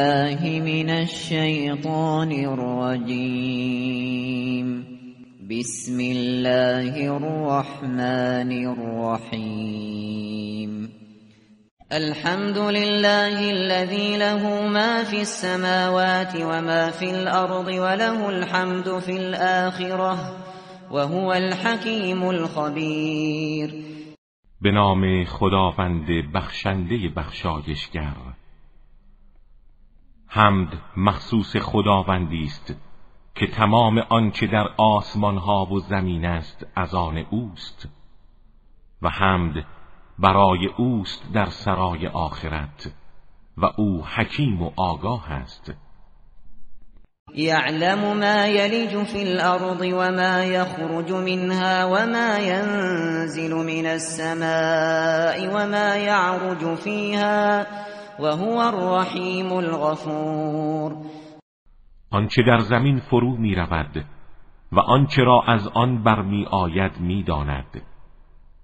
بالله من الشیطان الرجیم بسم الله الرحمن الرحیم الحمد لله الذي له ما في السماوات وما في الأرض وله الحمد في الآخرة وهو الحكيم الخبير. به نام خداوند بخشنده بخشایشگر. حمد مخصوص خداوندی است که تمام آنچه در آسمان ها و زمین است از آن اوست و حمد برای اوست در سرای آخرت و او حکیم و آگاه است. یعلم ما یلج فی الارض وما یخرج منها وما ينزل من السماء وما يعرج فيها وهو الرحیم الغفور. آنچه در زمین فرو می رود و آنچه را از آن برمی آید می داند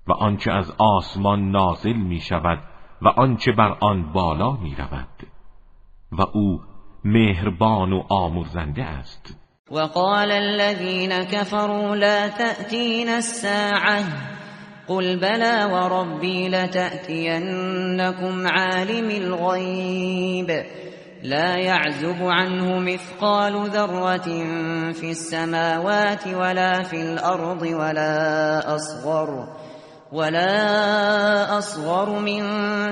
و آنچه از آسمان نازل می شود و آنچه بر آن بالا می رود و او مهربان و آمرزنده است. وقال الذين كفروا لا تأتين الساعة قل بلى وربي لتأتينكم عالم الغيب لا يعزب عنه مثقال ذرة في السماوات ولا في الأرض ولا أصغر ولا اصغر من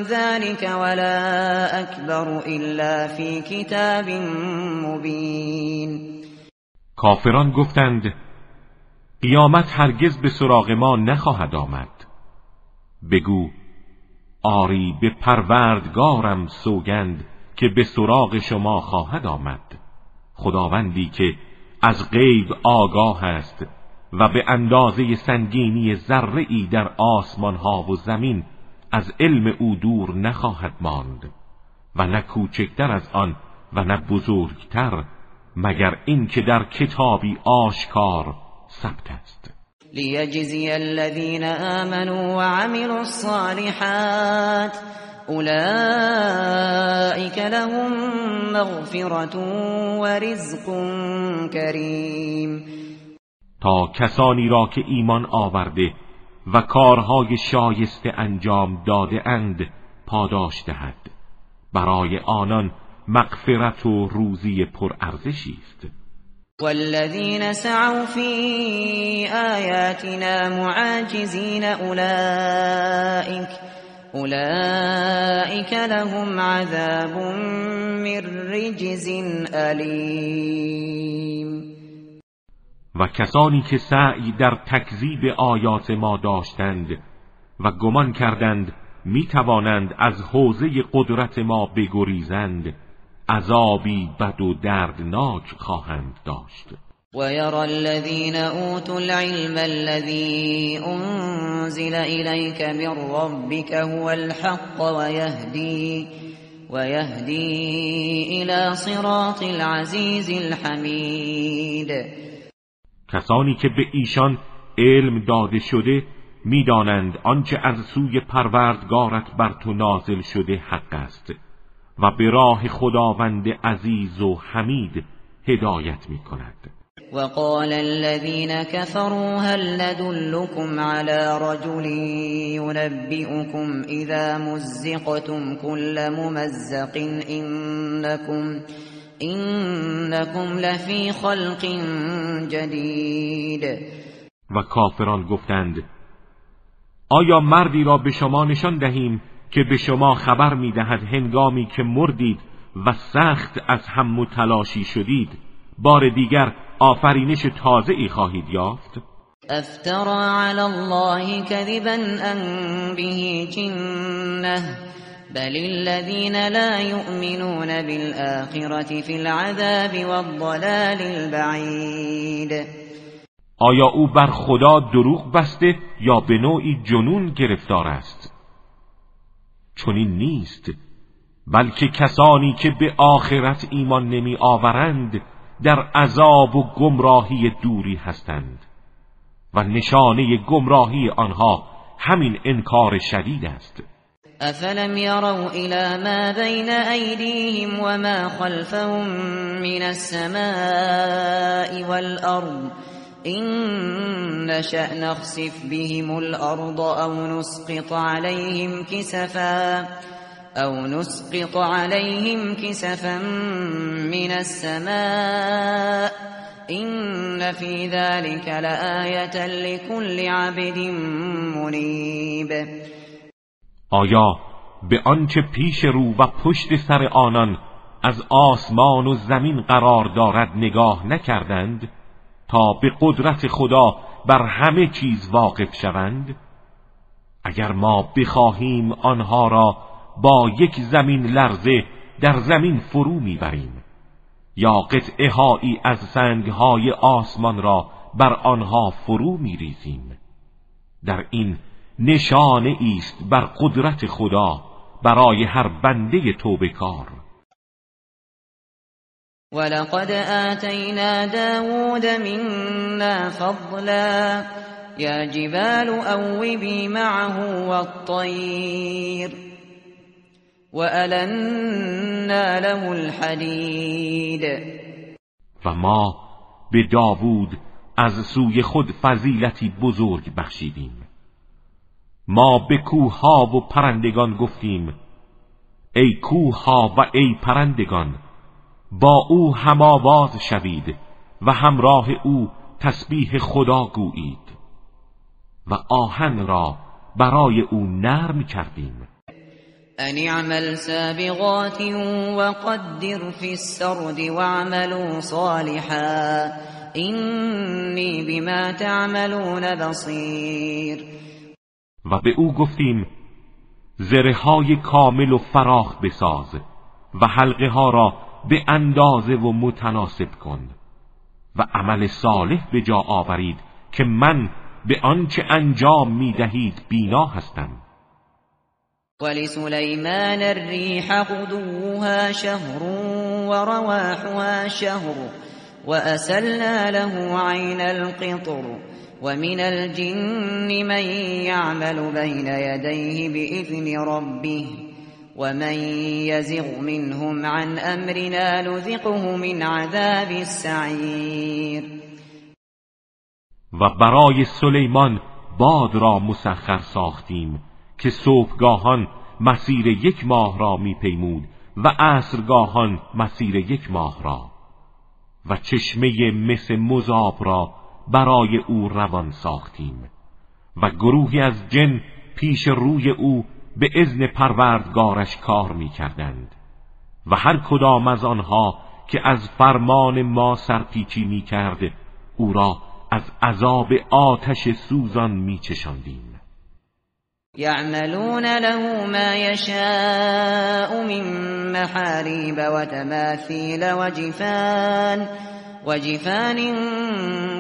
ذلك ولا اكبر الا في كتاب مبین کافران گفتند قیامت هرگز به سراغ ما نخواهد آمد. بگو آری به پروردگارم سوگند که به سراغ شما خواهد آمد. خداوندی که از غیب آگاه است و به اندازه سنگینی ذره ای در آسمان ها و زمین از علم او دور نخواهد ماند و نه کوچکتر از آن و نه بزرگتر مگر اینکه در کتابی آشکار ثبت است. لیجزی الذین آمنوا وعملوا الصالحات اولئک لهم مغفرة ورزق کریم تا کسانی را که ایمان آورده و کارهای شایسته انجام داده اند پاداش دهد. برای آنان مغفرت و روزی پرارزشی است. والذین سعوا فی آیاتنا معاجزین اولئک اولئک لهم عذاب من رجز علیم و کسانی که سعی در تکذیب آیات ما داشتند و گمان کردند می توانند از حوزه قدرت ما بگریزند عذابی بد و دردناک خواهند داشت. ويرى الذين اوتوا العلم الذي انزل اليك من ربك هو الحق ويهدي ويهدي الى صراط العزيز الحميد. کسانی که به ایشان علم داده شده می‌دانند آنچه از سوی پروردگارت بر تو نازل شده حق است. و به راه خداوند عزیز و حمید هدایت می کند وقال الذين كفروا هل ندلكم على رجل ينبئكم اذا مزقتم كل ممزق انكم اینکم لفی خلق جدید و کافران گفتند آیا مردی را به شما نشان دهیم که به شما خبر می‌دهد هنگامی که مردید و سخت از هم متلاشی شدید بار دیگر آفرینش تازه ای خواهید یافت؟ افترا علی الله کذبا ان به جنه بل الذين لا يؤمنون بالآخرة في العذاب والضلال البعید آیا او بر خدا دروغ بسته یا به نوعی جنون گرفتار است؟ چنین نیست بلکه کسانی که به آخرت ایمان نمی آورند در عذاب و گمراهی دوری هستند و نشانه گمراهی آنها همین انکار شدید است. افلم يروا الى ما بين ايديهم وما خلفهم من السماء والارض إن نشأ نخسف بهم الأرض أو نسقط عليهم كسفا أو نسقط عليهم كسفا من السماء إن في ذلك لآية لكل عبد منیب آیا به آنچه پیش رو و پشت سر آنان از آسمان و زمین قرار دارد نگاه نکردند؟ تا به قدرت خدا بر همه چیز واقف شوند؟ اگر ما بخواهیم آنها را با یک زمین لرزه در زمین فرو می‌بریم یا قطعه هایی از سنگ های آسمان را بر آنها فرو میریزیم در این نشانه است بر قدرت خدا برای هر بنده توبه کار ولقد آتينا داود منا فضلا. يا جبال أوبي معه والطير. وألنا له الحديد. و ما به داوود از سوی خود فضیلتی بزرگ بخشیدیم. ما به کوه و پرندگان گفتیم ای کوه و ای پرندگان با او هماواز شوید و همراه او تسبیح خدا گویید و آهن را برای او نرم کردیم. ان اعمل سابغات وقدر في السرد واعملوا صالحا اینی بما تعملون بصیر و به او گفتیم زره های کامل و فراخ بساز و حلقه ها را به اندازه و متناسب کن و عمل صالح به جا آورید که من به آنچه انجام می دهید بینا هستم. ولسلیمان الریح قدوها شهر ورواحها شهر وأسلنا له عين القطر ومن الجن من يعمل بين يديه بإذن ربه. ومن يزغ منهم عن امرنا نذقه من عذاب السعیر و برای سلیمان باد را مسخر ساختیم که صبحگاهان مسیر یک ماه را میپیمود و عصرگاهان مسیر یک ماه را و چشمه مس مذاب را برای او روان ساختیم و گروهی از جن پیش روی او به ازن پروردگارش کار می کردند و هر کدام از آنها که از فرمان ما سرپیچی می کرد او را از عذاب آتش سوزان می چشاندیم یعملون له ما یشاء من و جفان و جفان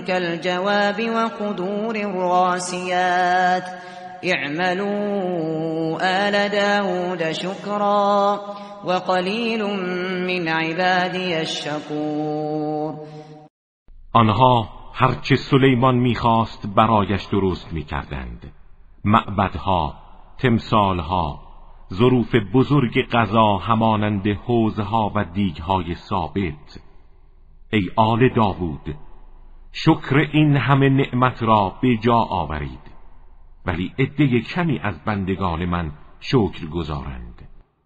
كالجواب و قدور الراسیات. اعملوا آل داود شكرا وقلیل من عبادی الشکور آنها هرچه سلیمان می‌خواست برایش درست می‌کردند. معبدها تمثالها ظروف بزرگ غذا همانند حوزها و دیگهای ثابت. ای آل داوود شکر این همه نعمت را به جا آورید. ولی عده کمی از بندگان من شکر گذارند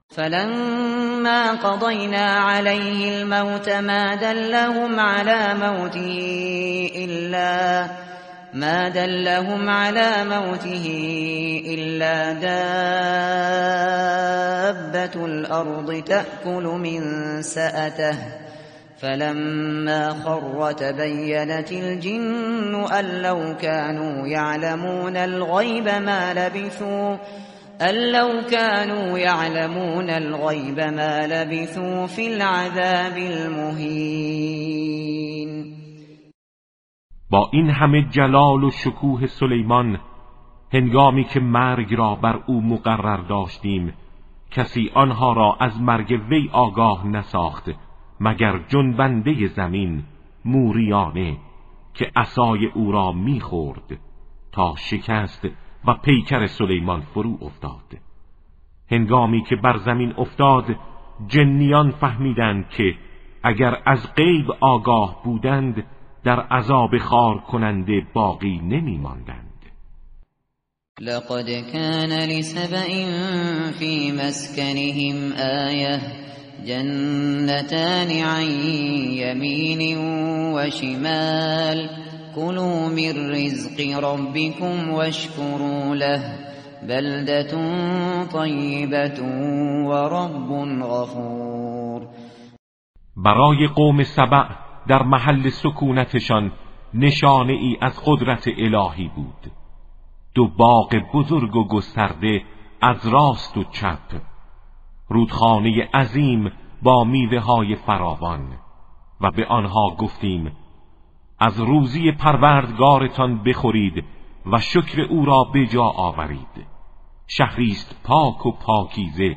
فلما قضينا عليه الموت ما دلهم على موته إلا ما دلهم على موته إلا دابة الأرض تأكل من سأته. فلما خر تبينت الجن أن لو كانوا يعلمون الغيب ما لبثوا أن لو كانوا يعلمون الغيب ما لبثوا في العذاب المهين. با این همه جلال و شکوه سلیمان هنگامی که مرگ را بر او مقرر داشتیم کسی آنها را از مرگ وی آگاه نساخت. مگر جنبنده زمین موریانه که عصای او را می‌خورد تا شکست و پیکر سلیمان فرو افتاد. هنگامی که بر زمین افتاد جنیان فهمیدند که اگر از غیب آگاه بودند در عذاب خار کننده باقی نمی ماندند. لقد كان لسبأ في مسكنهم آية جنتان عن يمين وشمال. كلوا من رزق ربكم واشكروا له. بلدة طيبة ورب غفور. برای قوم سبع در محل سکونتشان نشانه ای از قدرت الهی بود. دو باغ بزرگ و گسترده از راست و چپ. رودخانه عظیم با میوه های فراوان و به آنها گفتیم از روزی پروردگارتان بخورید و شکر او را به جا آورید. شهریست پاک و پاکیزه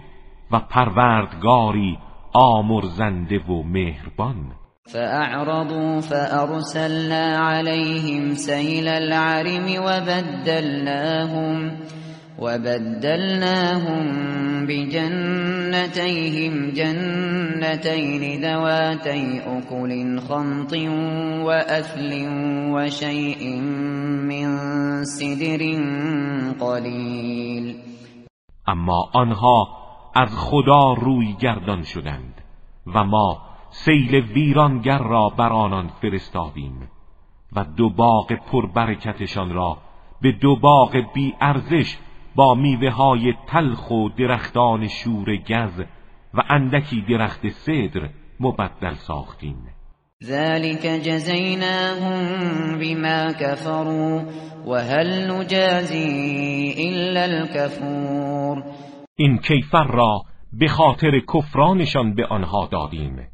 و پروردگاری آمرزنده و مهربان. فأعرضوا فأرسلنا عليهم سيل العرم وبدلناهم وبدلناهم بجنتيهم جنتين ذواتي أكل خمط وأثل وشيء من سدر قليل. اما آنها از خدا روی گردان شدند و ما سیل ویرانگر را بر آنان فرستادیم و دو باغ پربرکتشان را به دو باغ بی ارزش با میوه های تلخ و درختان شور گز و اندکی درخت صدر مبدل ساختیم. ذلك جزیناهم بما كفروا وهل نجازی الا الكفور این کیفر را به خاطر کفرانشان به آنها دادیم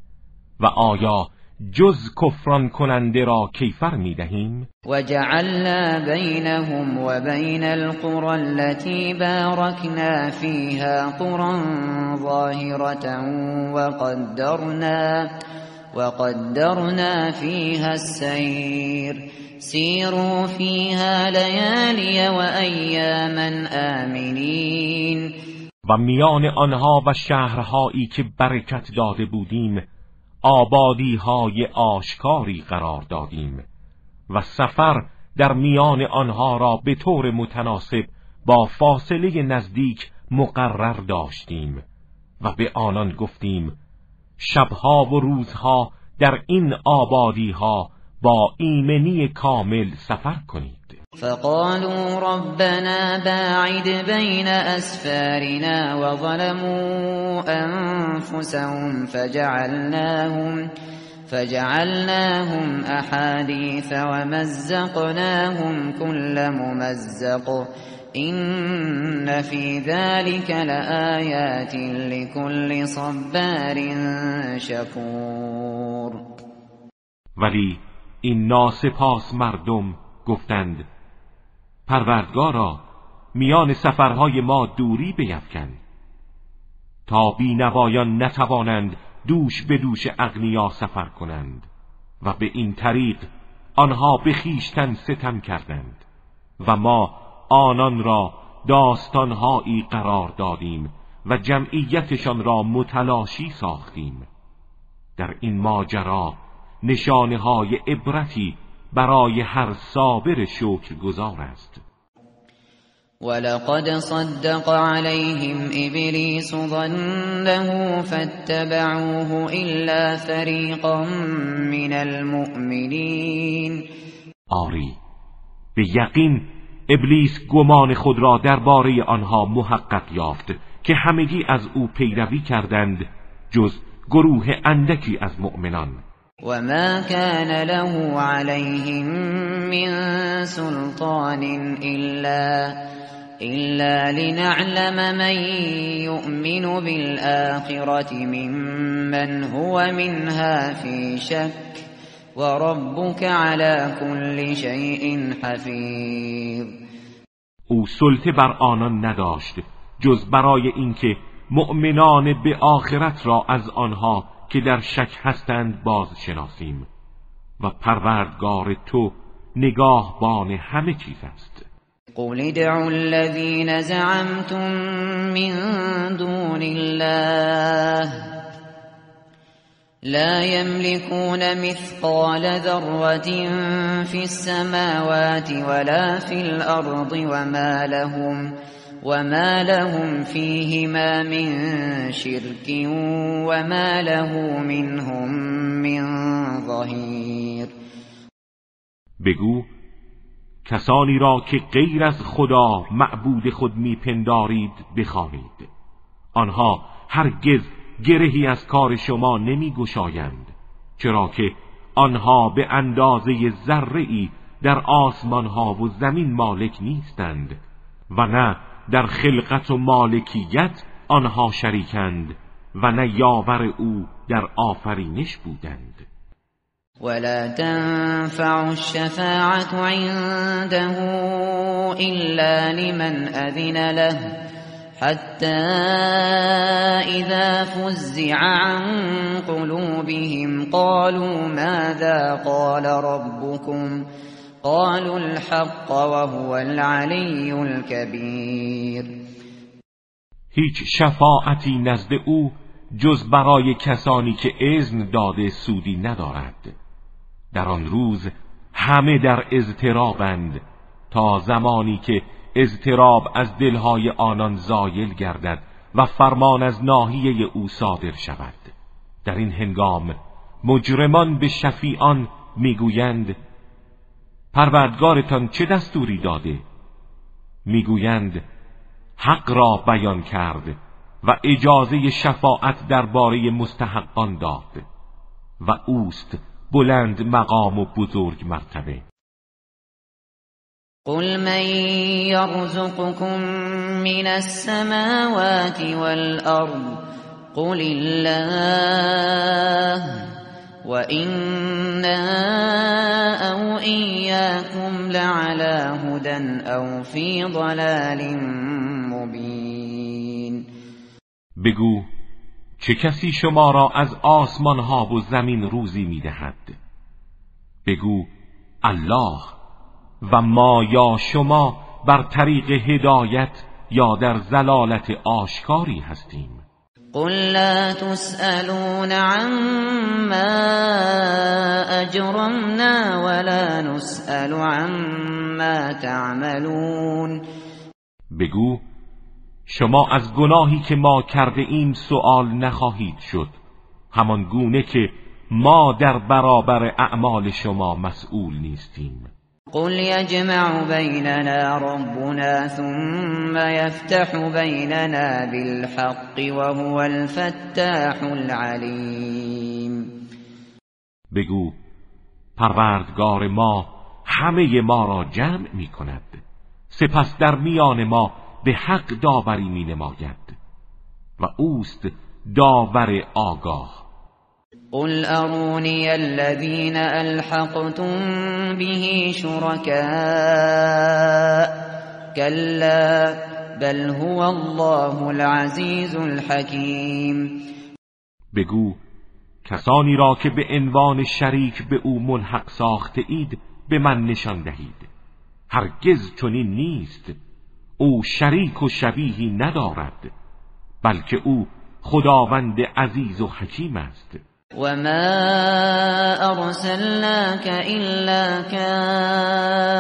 و آیا جز کفران کننده را کیفر می دهیم و جعلنا بینهم و بین القرى التي باركنا فيها قرى ظاهرة وقدرنا وقدرنا فيها السير سيروا فيها ليالي وأياما آمنين و میان آنها و شهرهایی که برکت داده بودیم آبادی های آشکاری قرار دادیم و سفر در میان آنها را به طور متناسب با فاصله نزدیک مقرر داشتیم و به آنان گفتیم شبها و روزها در این آبادی ها با ایمنی کامل سفر کنید. فقالوا ربنا باعد بين أسفارنا وظلموا أنفسهم فجعلناهم فجعلناهم أحاديث ومزقناهم كل ممزق إن في ذلك لآيات لكل صبار شكور. ولی این ناسپاس مردم گفتند پروردگارا میان سفرهای ما دوری بیفکن. تا بینوایان نتوانند دوش به دوش اغنیا سفر کنند و به این طریق آنها به خیشتن ستم کردند و ما آنان را داستانهایی قرار دادیم و جمعیتشان را متلاشی ساختیم. در این ماجرا نشانه های عبرتی برای هر صابر شکر گذار است. ولقد صدق عليهم ابلیس ظنه فاتبعوه الا فريقا من المؤمنین آری به یقین ابلیس گمان خود را درباره آنها محقق یافت که همگی از او پیروی کردند جز گروه اندکی از مؤمنان. وما كان له عليهم من سلطان إلا إلا لنعلم من يؤمن بالآخرة ممن هو منها في شك وربك على كل شيء حفيظ. او سلطه بر آنان نداشت جز برای اینکه مؤمنان به آخرت را از آنها که در شک هستند باز شناسیم و پروردگار تو نگاهبان همه چیز است. قل ادعوا الذين زعمتم من دون الله لا يملكون مثقال ذرة في السماوات ولا في الأرض وما لهم وما لهم فيهما من شرك وما له منهم من ظهیر بگو کسانی را که غیر از خدا معبود خود میپندارید بخوانید. آنها هرگز گرهی از کار شما نمی گشایند چرا که آنها به اندازه ذره در آسمان ها و زمین مالک نیستند و نه در خلقت و مالکیت آنها شریکند و نه یاور او در آفرینش بودند. ولا تنفع الشفاعة عنده إلا لمن أذن له حتى إذا فزع عن قلوبهم قالوا ماذا قال ربكم قالوا الحق وهو العلي الكبير. هیچ شفاعتی نزد او جز برای کسانی که اذن داده سودی ندارد. در آن روز همه در اضطرابند تا زمانی که اضطراب از دلهای آنان زایل گردد و فرمان از ناحیه او صادر شود. در این هنگام مجرمان به شفیعان می‌گویند پروردگارتان چه دستوری داده؟ می‌گویند حق را بیان کرد و اجازه شفاعت درباره مستحقان داد و اوست بلند مقام و بزرگ مرتبه. قل من يرزقكم من السماوات والأرض قل الله. وإنا أو إياكم لعلى هدى أو في ضلال مبين بگو چه کسی شما را از آسمان ها و زمین روزی می‌دهد؟ بگو الله. و ما یا شما بر طریق هدایت یا در زلالت آشکاری هستیم. قل لا تسألون عما اجرمنا ولا نسأل عما تعملون بگو شما از گناهی که ما کرده ایم سؤال نخواهید شد همان گونه که ما در برابر اعمال شما مسئول نیستیم. قل یجمع بیننا ربنا ثم یفتح بیننا بالحق وهو الفتاح العلیم بگو پروردگار ما همه ما را جمع می کند سپس در میان ما به حق داوری می نماید و اوست داور آگاه. قل ارونی الذین الحقتم به شرکاء کلا بل هو الله العزیز الحکیم بگو کسانی را که به عنوان شریک به او ملحق ساخته اید به من نشان دهید. هرگز چنین نیست. او شریک و شبیهی ندارد بلکه او خداوند عزیز و حکیم است. و ما ارسلناك الا كافة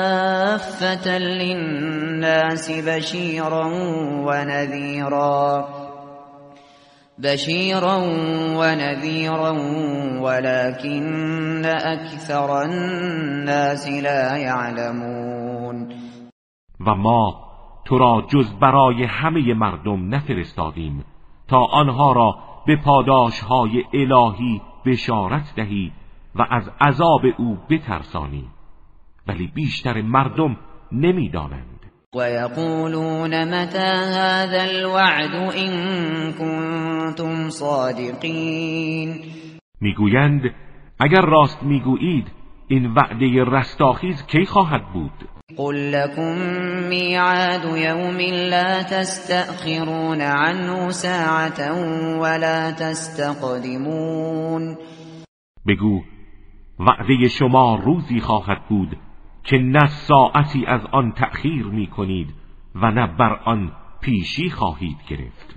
للناس بشيرا ونذيرا بشيرا ونذيرا ولكن اكثر الناس لا يعلمون و ما تو را جز برای همه مردم نفرستادیم تا آنها را به پاداشهای الهی بشارت دهی و از عذاب او بترسانی ولی بیشتر مردم نمی‌دانند. و یقولون متى هذا الوعد ان کنتم صادقین می‌گویند اگر راست می‌گویید این وعده رستاخیز کی خواهد بود؟ قل لكم ميعاد يوم لا تستأخرون عنه ساعة ولا تستقدمون. بگو وعده شما روزی خواهد بود که نه ساعتی از آن تأخیر می کنید و نه بر آن پیشی خواهید گرفت.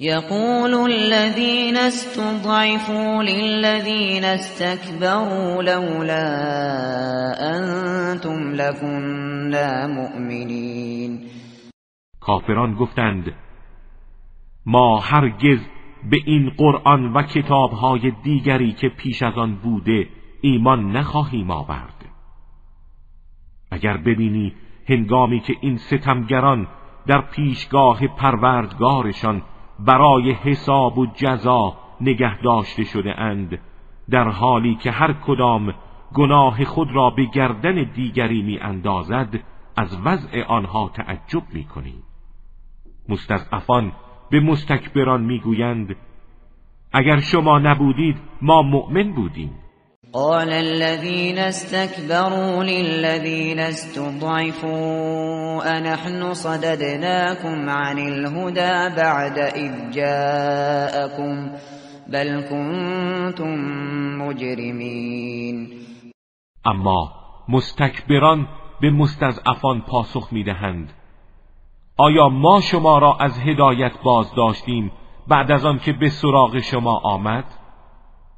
يقول الذين استضعفوا للذين استكبروا لولا أنتم لكنا مؤمنين. کافران گفتند ما هرگز به این قرآن و کتابهای دیگری که پیش از آن بوده ایمان نخواهیم آورد. اگر ببینی هنگامی که این ستمگران در پیشگاه پروردگارشان برای حساب و جزا نگه داشته شده اند در حالی که هر کدام گناه خود را به گردن دیگری می اندازد از وضع آنها تعجب می کنی مستضعفان به مستکبران می‌گویند اگر شما نبودید ما مؤمن بودیم. قال الذين استكبروا للذين استضعفوا أنحن صددناكم عن الهدى بعد إذ جاءكم بل كنتم مجرمين. اما مستکبران به مستضعفان پاسخ می‌دهند. آیا ما شما را از هدایت باز داشتیم بعد از آن که به سراغ شما آمد؟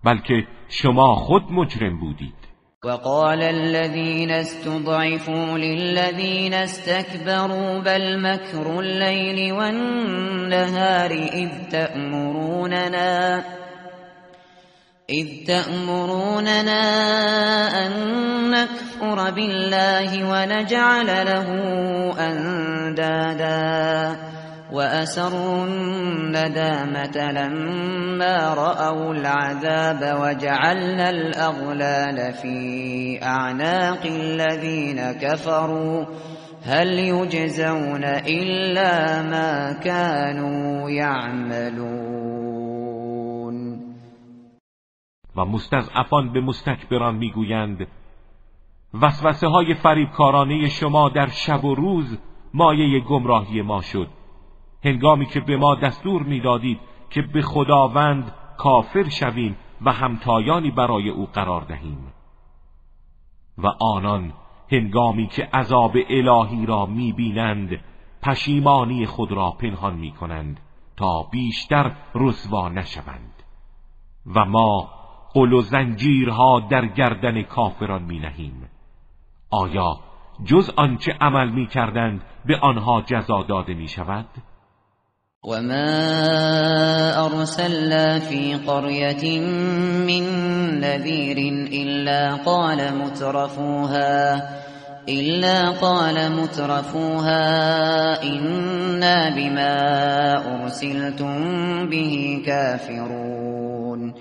بلکه شما خود مجرم بودید. وقال الذين استضعفوا للذين استكبروا بل مكر الليل والنهار إذ تأمروننا إذ تأمروننا أن نكفر بالله ونجعل له أندادا. وأسروا الندامة لما رأوا العذاب وجعلنا الأغلال في أعناق الذين كفروا. هل يجزون إلا ما كانوا يعملون. و مستضعفان به مستکبران می‌گویند وسوسه های فریبکارانه شما در شب و روز مایه گمراهی ما شد. هنگامی که به ما دستور می‌دادید که به خداوند کافر شویم و همتایانی برای او قرار دهیم. و آنان هنگامی که عذاب الهی را می‌بینند پشیمانی خود را پنهان می‌کنند تا بیشتر رسوا نشوند. و ما قل و زنجیرها در گردن کافران می نهیم آیا جز آنچه عمل می کردند به آنها جزا داده می شود؟ وما أرسلنا في قرية من نذير إلا قال مترفوها إلا قال مترفوها إنا بما أرسلتم به كافرون.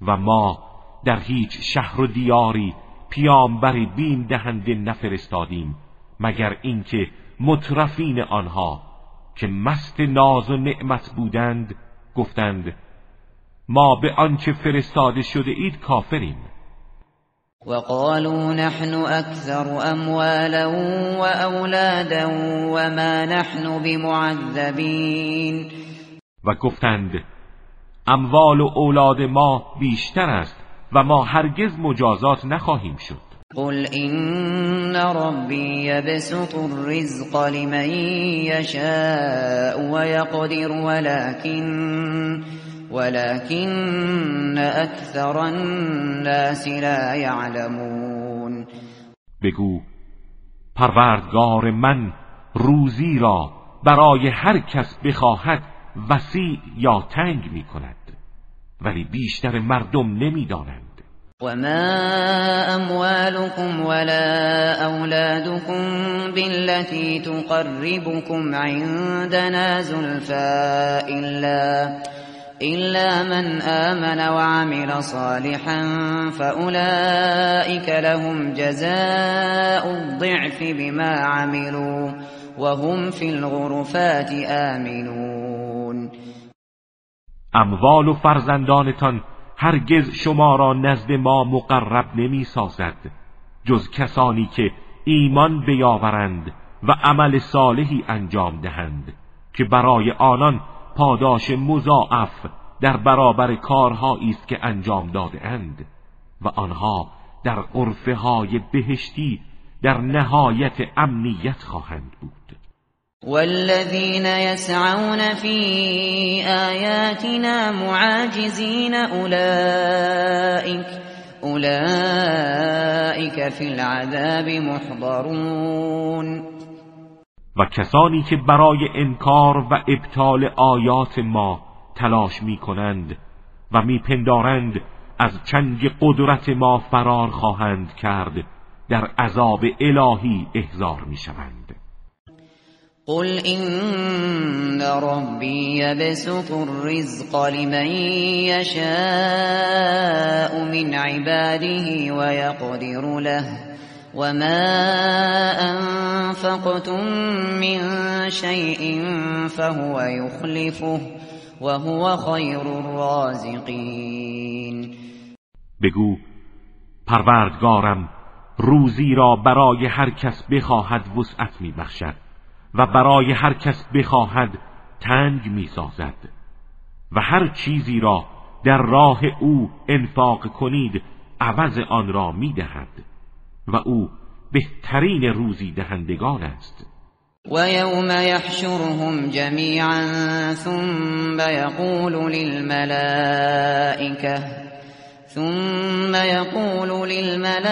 و ما در هیچ شهر و دیاری پیامبری بین دهنده نفرستادیم مگر اینکه مترفین آنها که مست ناز و نعمت بودند گفتند ما به آنچه فرستاده شده اید کافریم. وقالوا نحن اكثر اموالا واولادا وما نحن بمعذبین. و گفتند اموال و اولاد ما بیشتر است و ما هرگز مجازات نخواهیم شد. قل إن ربي يبسط الرزق لمن يشاء ويقدر ولكن ولكن أكثر الناس لا يعلمون. بگو پروردگار من روزی را برای هر کس بخواهد وسیع یا تنگ می کند ولی بیشتر مردم نمی‌دانند. وما أموالكم ولا أولادكم بالتي تقربكم عندنا زلفى إلا إلا من آمن وعمل صالحا فأولئك لهم جزاء الضعف بما عملوا وهم في الغرفات آمنون. أموال فرزندانتان هرگز شما را نزد ما مقرب نمی سازد جز کسانی که ایمان بیاورند و عمل صالحی انجام دهند که برای آنان پاداش مضاعف در برابر کارهایی است که انجام داده اند و آنها در عرفه های بهشتی در نهایت امنیت خواهند بود. والذین يسعون في آیاتنا معاجزین اولئک اولئک فی العذاب محضرون. و کسانی که برای انکار و ابطال آیات ما تلاش می کنند و میپندارند از چنگ قدرت ما فرار خواهند کرد در عذاب الهی احضار می شوند قل إن ربي يبسط الرزق لمن يشاء من عباده ويقدر له وما أنفقتم من شيء فهو يخلفه وهو خير الرازقين بگو پروردگارم روزی را برای هر کس بخواهد وسعت میبخشد. و برای هر کس بخواهد تنگ می‌سازد. و هر چیزی را در راه او انفاق کنید عوض آن را می‌دهد. و او بهترین روزی دهندگان است. و یوم یحشرهم جمیعا ثم یقول للملائکه ثم يقول للملائكة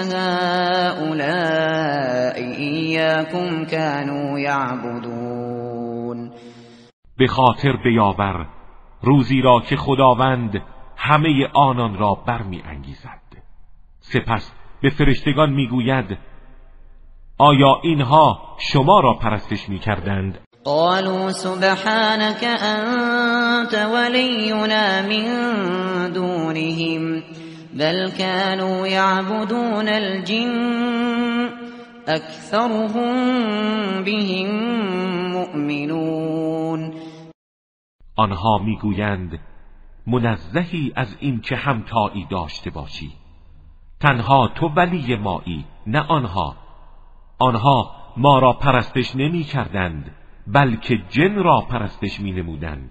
أهؤلاء إياكم كانوا يعبدون. به خاطر بیاور روزی را که خداوند همه آنان را برمی انگیزد سپس به فرشتگان می‌گوید آیا اینها شما را پرستش می کردند قالوا سبحانك أنت ولينا من دونهم بل كانوا يعبدون الجن أكثرهم بهم مؤمنون. آنها می‌گویند منزهی از این که همتایی داشته باشی. تنها تو ولی مایی نه آنها. آنها ما را پرستش نمی کردند بلکه جن را پرستش می نمودند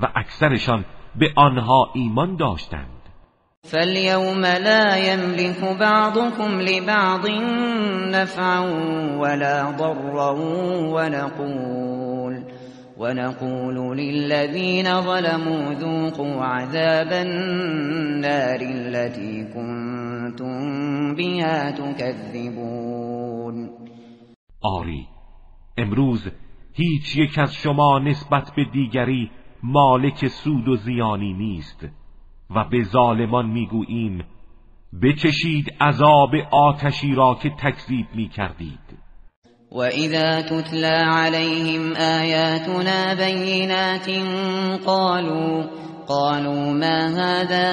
و اکثرشان به آنها ایمان داشتند. فاليوم لا يملك بعضكم لبعض نفعا ولا ضرا ونقول ونقول للذين ظلموا ذوقوا عذاب النار التي كنتم بها تكذبون. آری امروز هیچ یک از شما نسبت به دیگری مالک سود و زیانی نیست و به ظالمان می‌گوییم بچشید عذاب آتشی را که تکذیب می کردید و اذا تتلا علیهم آیاتنا بینات قالوا قالوا ما هذا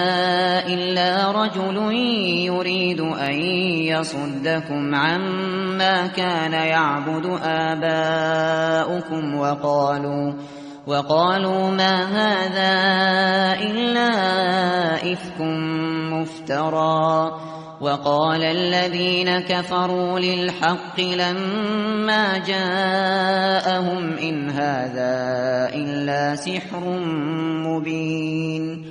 إلا رجل يريد أن يصدكم عما كان يعبد آباؤكم وقالوا وقالوا ما هذا إلا إفك مفترى وقال الذين كفروا للحق لما جاءهم إن هذا إلا سحر مبين.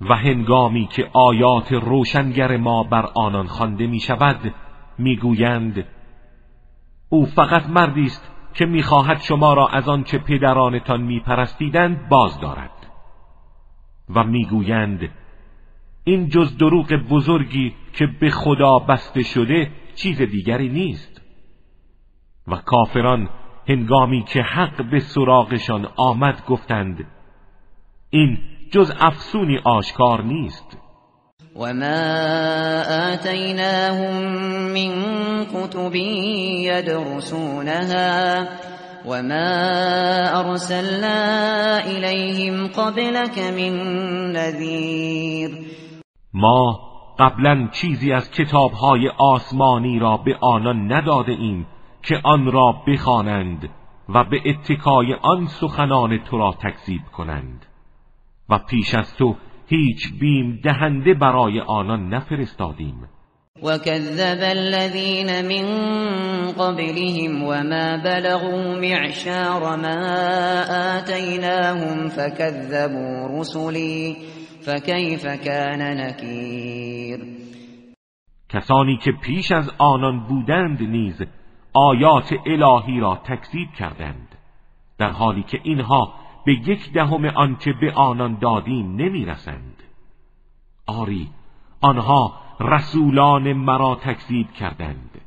و هنگامی که آیات روشنگر ما بر آنان خوانده می شود می‌گویند او فقط مردی است که می‌خواهد شما را از آنچه پدرانتان میپرستیدند باز دارد و می‌گویند این جز دروغ بزرگی که به خدا بسته شده چیز دیگری نیست. و کافران هنگامی که حق به سراغشان آمد گفتند این جز افسونی آشکار نیست. و ما آتیناهم من کتب یدرسونها وما ارسلنا الیهم قبلك من نذیر ما قبلا چیزی از کتابهای آسمانی را به آنان نداده ایم که آن را بخوانند و به اتکای آن سخنان تو را تکذیب کنند. و پیش از تو هیچ بیم دهنده برای آنان نفرستادیم. وكذب الذين من قبلهم وما بلغوا معشار ما آتيناهم فكذبوا رسلي فكيف كان نكیر کسانی که پیش از آنان بودند نیز آیات الهی را تکذیب کردند در حالی که اینها به یک دهم آنچه به آنان دادیم نمی‌رسند. آری آنها رسولان مرا تکذیب کردند.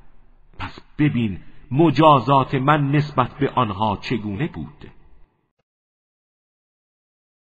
پس ببین مجازات من نسبت به آنها چگونه بود.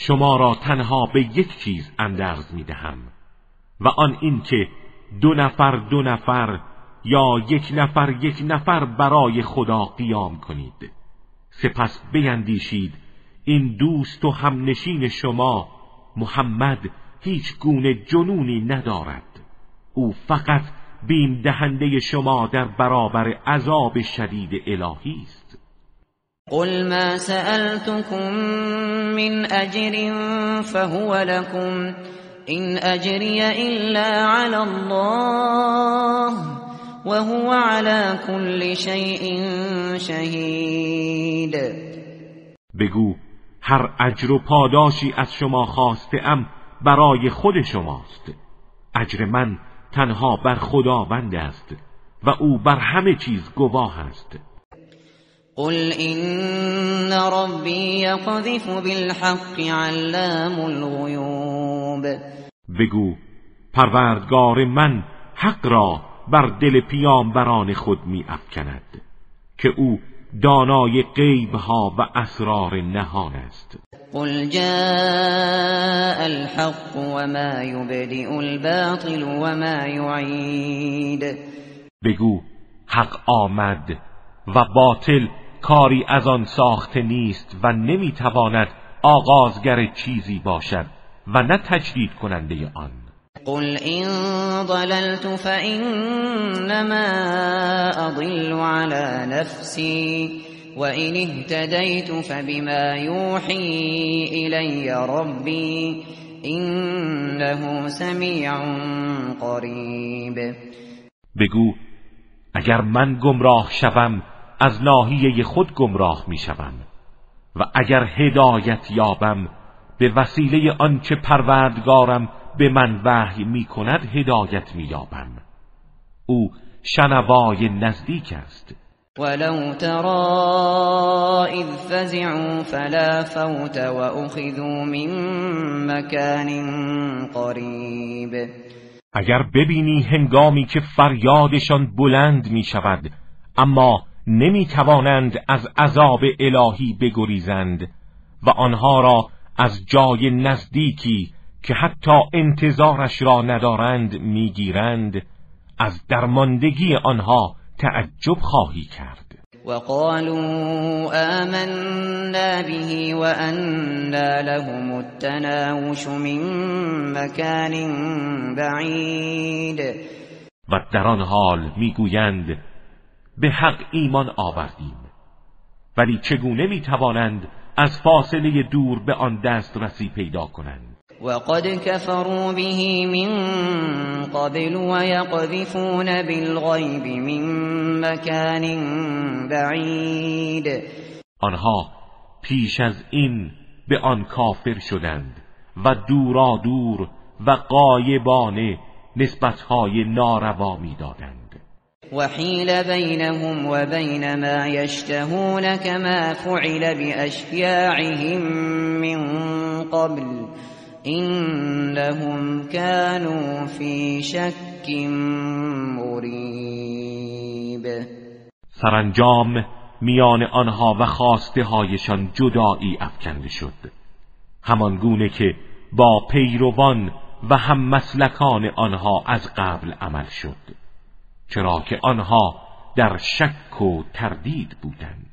شما را تنها به یک چیز اندرز می دهم و آن این که دو نفر دو نفر یا یک نفر یک نفر برای خدا قیام کنید. سپس بیندیشید این دوست و همنشین شما محمد هیچ گونه جنونی ندارد. او فقط بیم دهنده شما در برابر عذاب شدید الهی است. قل ما سألتكم من اجر فهو لكم این اجری الا على الله وهو على كل شيء شهید بگو هر اجر و پاداشی از شما خواسته ام برای خود شماست. اجر من تنها بر خداوند است و او بر همه چیز گواه است. قل ان ربی یقذف بالحق علام الغیوب بگو پروردگار من حق را بر دل پیامبران خود می افکند که او دانای غیب ها و اسرار نهان است. قل جاء الحق وما يبدئ الباطل وما يعيد. بگو حق آمد و باطل کاری از آن ساخته نیست و نمی‌تواند آغازگر چیزی باشد و نه تجدید کننده آن. قل این ضللت فإنما اضل على نفسی وإن اهتديت فبما يوحي إلي ربي إنه سمیع قریب بگو اگر من گمراه شوم از ناحیه خود گمراه می شوم و اگر هدایت یابم به وسیله آنچه پروردگارم به من وحی می کند هدایت می یابم او شنوای نزدیک است. ولو ترى اذ فزعوا فلا فوت واخذوا من مكان قریب. اگر ببینی هنگامی که فریادشان بلند می شود اما نمی توانند از عذاب الهی بگریزند و آنها را از جای نزدیکی که حتی انتظارش را ندارند می‌گیرند از درماندگی آنها تعجب خواهی کرد. وقالوا آمنا به وأنا لهم التناوش من مكان بعید. و در آن حال می‌گویند به حق ایمان آوردیم. ولی چگونه می‌توانند از فاصله دور به آن دسترسی پیدا کنند؟ وقد كفروا به من قبل ويقذفون بالغيب من مكان بعید آنها پیش از این به آن کافر شدند و دورا دور و قایبانه نسبتهای ناروا می‌دادند. وحیل بینهم و بین ما یشتهون كما فعل بأشیاعهم من قبل انهم كانوا في شك مریب سرانجام میان آنها و خواسته هایشان جدایی افکنده شد. همان گونه که با پیروان و هم مسلکان آنها از قبل عمل شد. چرا که آنها در شک و تردید بودند.